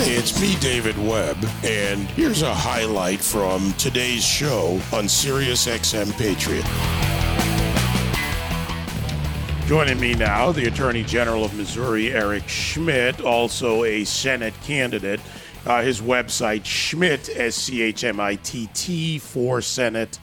It's me, David Webb, and here's a highlight from today's show on Sirius XM Patriot. Joining me now, the Attorney General of Missouri, Eric Schmitt, also a Senate candidate. Uh, his website, Schmitt, S C H M I T T, for Senate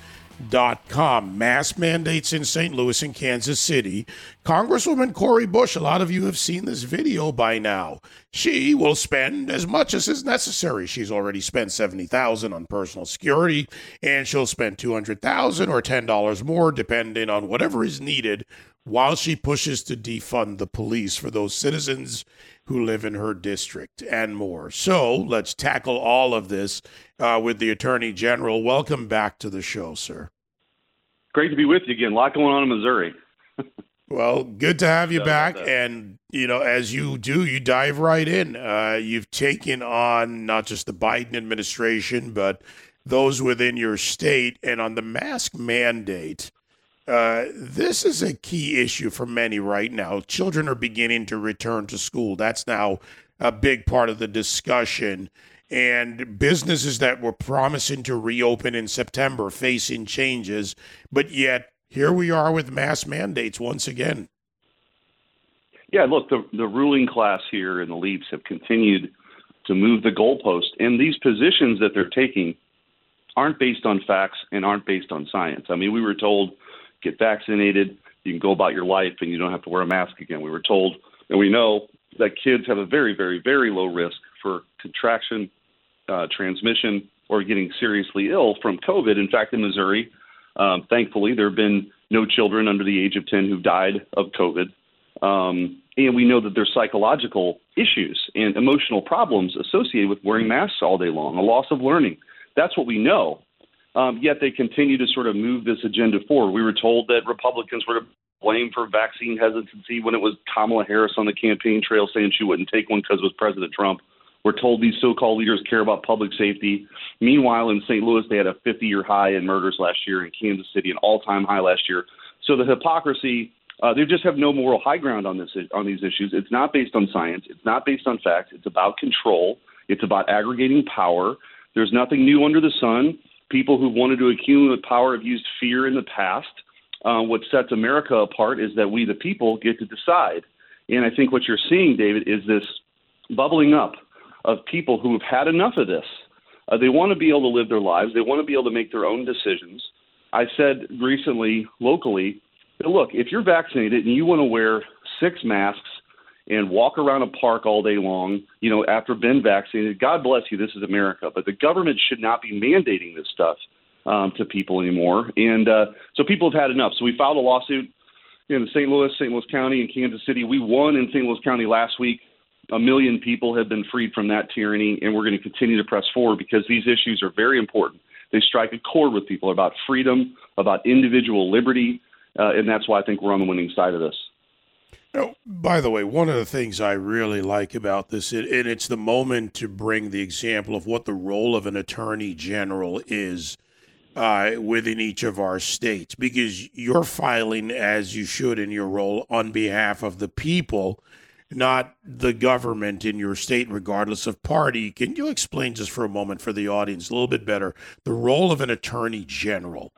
Com. Mask mandates in St. Louis and Kansas City. Congresswoman Cori Bush, a lot of you have seen this video by now. She will spend as much as is necessary. She's already spent 70000 on personal security, and she'll spend 200000 or $10 more, depending on whatever is needed, while she pushes to defund the police for those citizens who live in her district and more. So let's tackle all of this uh, with the Attorney General. Welcome back to the show, sir. Great to be with you again. A lot going on in Missouri. well, good to have you back. And, you know, as you do, you dive right in. Uh, you've taken on not just the Biden administration, but those within your state. And on the mask mandate, uh, this is a key issue for many right now. Children are beginning to return to school. That's now a big part of the discussion. And businesses that were promising to reopen in September facing changes, but yet here we are with mass mandates once again. Yeah, look, the, the ruling class here and the elites have continued to move the goalpost, and these positions that they're taking aren't based on facts and aren't based on science. I mean, we were told get vaccinated, you can go about your life and you don't have to wear a mask again. We were told, and we know that kids have a very, very, very low risk for contraction, uh, transmission, or getting seriously ill from COVID. In fact, in Missouri, um, thankfully, there have been no children under the age of 10 who've died of COVID. Um, and we know that there's psychological issues and emotional problems associated with wearing masks all day long, a loss of learning. That's what we know. Um, yet they continue to sort of move this agenda forward. We were told that Republicans were to blame for vaccine hesitancy when it was Kamala Harris on the campaign trail saying she wouldn't take one because it was President Trump. We're told these so-called leaders care about public safety. Meanwhile, in St. Louis, they had a 50-year high in murders last year. In Kansas City, an all-time high last year. So the hypocrisy, uh, they just have no moral high ground on this on these issues. It's not based on science. It's not based on facts. It's about control. It's about aggregating power. There's nothing new under the sun people who wanted to accumulate power have used fear in the past. Uh, what sets America apart is that we, the people, get to decide. And I think what you're seeing, David, is this bubbling up of people who have had enough of this. Uh, they want to be able to live their lives. They want to be able to make their own decisions. I said recently, locally, look, if you're vaccinated and you want to wear six masks and walk around a park all day long, you know, after being vaccinated. God bless you, this is America, but the government should not be mandating this stuff um, to people anymore. And uh, so people have had enough. So we filed a lawsuit in St. Louis, St. Louis County, and Kansas City. We won in St. Louis County last week. A million people have been freed from that tyranny, and we're going to continue to press forward because these issues are very important. They strike a chord with people about freedom, about individual liberty, uh, and that's why I think we're on the winning side of this. Oh, by the way, one of the things I really like about this, and it's the moment to bring the example of what the role of an attorney general is uh, within each of our states, because you're filing as you should in your role on behalf of the people, not the government in your state, regardless of party. Can you explain just for a moment for the audience a little bit better the role of an attorney general?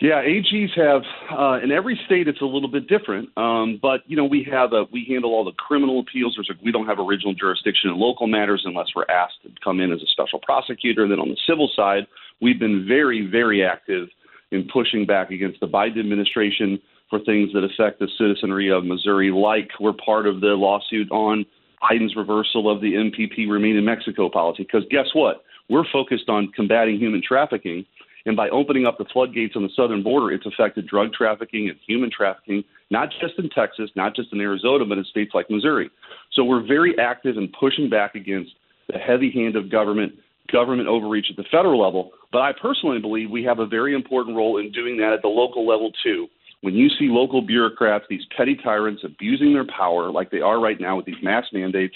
Yeah, AGs have uh, in every state it's a little bit different. Um, but you know, we have a we handle all the criminal appeals. There's a, we don't have original jurisdiction in local matters unless we're asked to come in as a special prosecutor. And then on the civil side, we've been very very active in pushing back against the Biden administration for things that affect the citizenry of Missouri. Like we're part of the lawsuit on Biden's reversal of the MPP remain in Mexico policy. Because guess what? We're focused on combating human trafficking and by opening up the floodgates on the southern border, it's affected drug trafficking and human trafficking, not just in Texas, not just in Arizona, but in states like Missouri. So we're very active in pushing back against the heavy hand of government, government overreach at the federal level. But I personally believe we have a very important role in doing that at the local level too. When you see local bureaucrats, these petty tyrants abusing their power like they are right now with these mass mandates,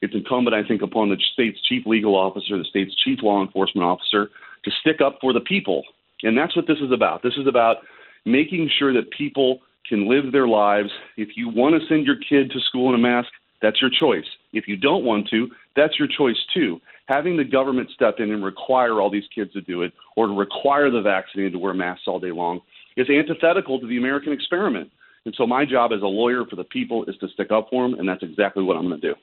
it's incumbent, I think, upon the state's chief legal officer, the state's chief law enforcement officer, to stick up for the people. And that's what this is about. This is about making sure that people can live their lives. If you want to send your kid to school in a mask, That's your choice. If you don't want to, that's your choice too. Having the government step in and require all these kids to do it or to require the vaccinated to wear masks all day long is antithetical to the American experiment. And so my job as a lawyer for the people is to stick up for them, and that's exactly what I'm going to do.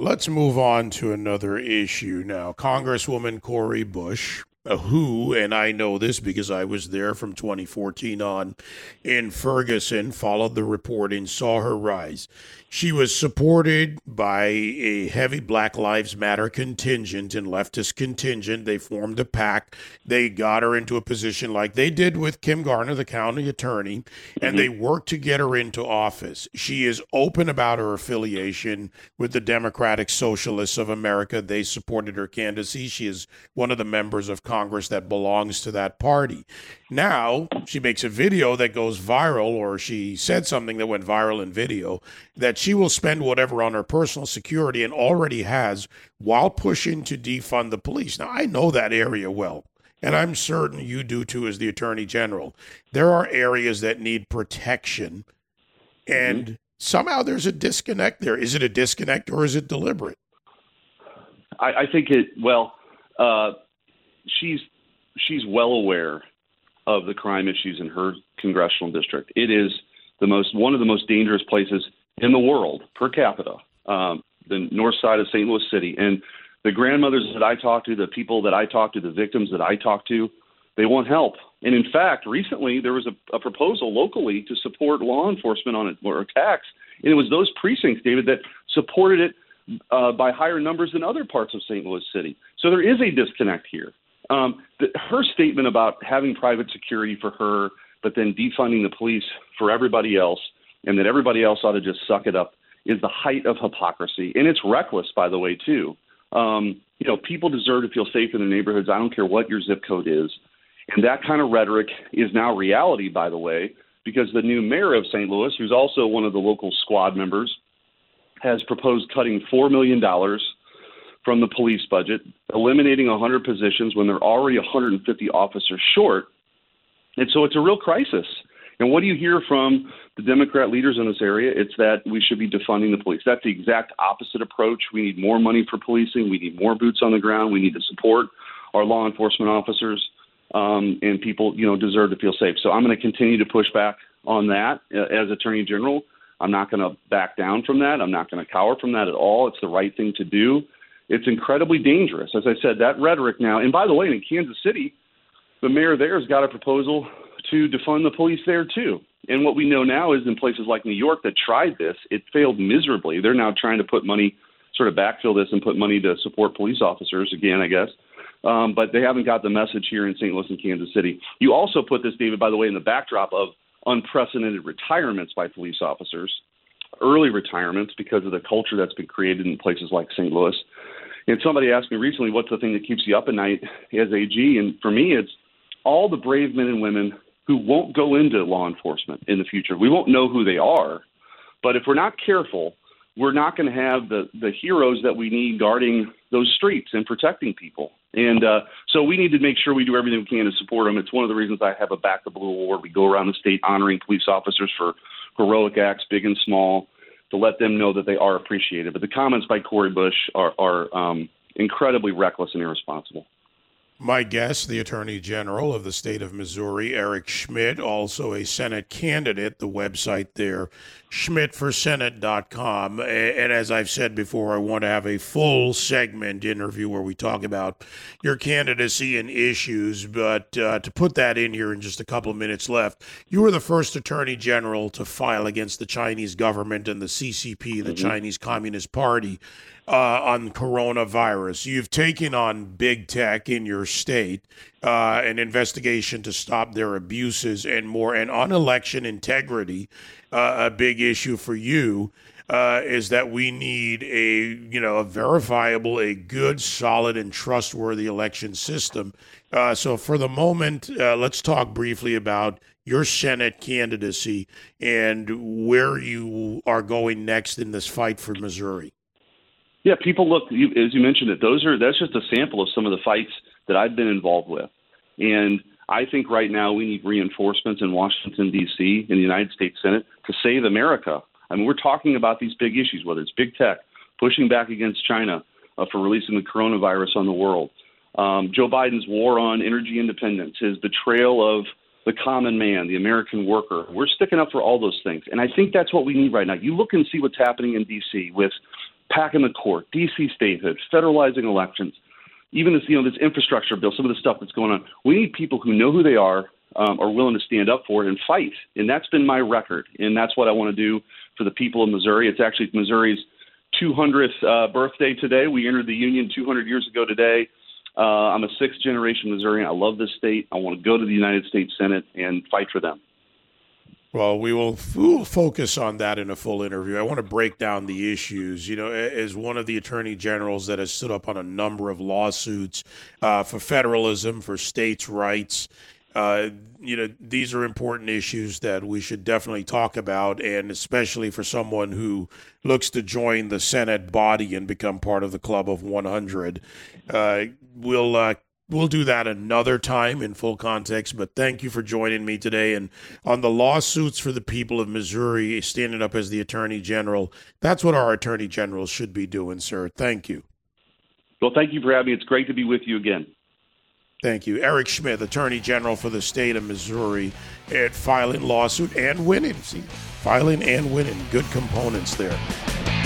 Let's move on to another issue now. Congresswoman Cori Bush who, and I know this because I was there from 2014 on in Ferguson, followed the report and saw her rise. She was supported by a heavy Black Lives Matter contingent and leftist contingent. They formed a PAC. They got her into a position like they did with Kim Gardner, the county attorney, and mm-hmm. they worked to get her into office. She is open about her affiliation with the Democratic Socialists of America. They supported her candidacy. She is one of the members of Congress that belongs to that party. Now she makes a video that goes viral, or she said something that went viral in video that she will spend whatever on her personal security and already has while pushing to defund the police. Now, I know that area well, and I'm certain you do too as the Attorney General. There are areas that need protection, and mm-hmm. somehow there's a disconnect there. Is it a disconnect or is it deliberate? I, I think it, well, uh, she's she's well aware of the crime issues in her congressional district. It is the most one of the most dangerous places in the world per capita, um, the north side of St. Louis City. And the grandmothers that I talk to, the people that I talk to, the victims that I talk to, they want help. And in fact, recently there was a, a proposal locally to support law enforcement on it or attacks, and it was those precincts, David, that supported it uh, by higher numbers than other parts of St. Louis City. So there is a disconnect here. Um, the, her statement about having private security for her, but then defunding the police for everybody else, and that everybody else ought to just suck it up, is the height of hypocrisy, and it's reckless, by the way, too. Um, you know, people deserve to feel safe in their neighborhoods. I don't care what your zip code is, and that kind of rhetoric is now reality, by the way, because the new mayor of St. Louis, who's also one of the local squad members, has proposed cutting four million dollars from the police budget, eliminating 100 positions when they're already 150 officers short. And so it's a real crisis. And what do you hear from the Democrat leaders in this area? It's that we should be defunding the police. That's the exact opposite approach. We need more money for policing. We need more boots on the ground. We need to support our law enforcement officers, um, and people, you know, deserve to feel safe. So I'm going to continue to push back on that uh, as Attorney General. I'm not going to back down from that. I'm not going to cower from that at all. It's the right thing to do. It's incredibly dangerous. As I said, that rhetoric now, and by the way, in Kansas City, the mayor there has got a proposal to defund the police there too. And what we know now is in places like New York that tried this, it failed miserably. They're now trying to put money, sort of backfill this and put money to support police officers again, I guess. Um, but they haven't got the message here in St. Louis and Kansas City. You also put this, David, by the way, in the backdrop of unprecedented retirements by police officers, early retirements because of the culture that's been created in places like St. Louis. And somebody asked me recently, what's the thing that keeps you up at night as AG? And for me, it's all the brave men and women who won't go into law enforcement in the future. We won't know who they are. But if we're not careful, we're not going to have the, the heroes that we need guarding those streets and protecting people. And uh, so we need to make sure we do everything we can to support them. It's one of the reasons I have a Back the Blue Award. We go around the state honoring police officers for heroic acts, big and small to let them know that they are appreciated. But the comments by Cori Bush are, are um, incredibly reckless and irresponsible. My guest, the Attorney General of the state of Missouri, Eric Schmitt, also a Senate candidate. The website there, schmittforsenate.com. And as I've said before, I want to have a full segment interview where we talk about your candidacy and issues. But uh, to put that in here in just a couple of minutes left, you were the first Attorney General to file against the Chinese government and the CCP, the mm-hmm. Chinese Communist Party uh, on coronavirus. You've taken on big tech in your state, uh, an investigation to stop their abuses and more. And on election integrity, uh, a big issue for you. Uh, is that we need a you know a verifiable, a good, solid, and trustworthy election system. Uh, so for the moment, uh, let's talk briefly about your Senate candidacy and where you are going next in this fight for Missouri. Yeah, people look you, as you mentioned it. Those are that's just a sample of some of the fights that I've been involved with, and I think right now we need reinforcements in Washington D.C. in the United States Senate to save America. I mean, we're talking about these big issues, whether it's big tech pushing back against China uh, for releasing the coronavirus on the world, um, Joe Biden's war on energy independence, his betrayal of the common man, the American worker. We're sticking up for all those things. And I think that's what we need right now. You look and see what's happening in D.C. with packing the court, D.C. statehood, federalizing elections, even this, you know, this infrastructure bill, some of the stuff that's going on. We need people who know who they are, um, are willing to stand up for it and fight. And that's been my record. And that's what I want to do for the people of Missouri. It's actually Missouri's 200th uh, birthday today. We entered the Union 200 years ago today. Uh, I'm a sixth generation Missourian. I love this state. I want to go to the United States Senate and fight for them. Well, we will focus on that in a full interview. I want to break down the issues. You know, as one of the attorney generals that has stood up on a number of lawsuits uh, for federalism, for states' rights, uh, you know, these are important issues that we should definitely talk about, and especially for someone who looks to join the Senate body and become part of the club of 100. Uh, we'll uh, we'll do that another time in full context. But thank you for joining me today. And on the lawsuits for the people of Missouri, standing up as the Attorney General, that's what our Attorney General should be doing, sir. Thank you. Well, thank you for having me. It's great to be with you again. Thank you. Eric Schmitt, Attorney General for the state of Missouri, at filing lawsuit and winning. See, filing and winning. Good components there.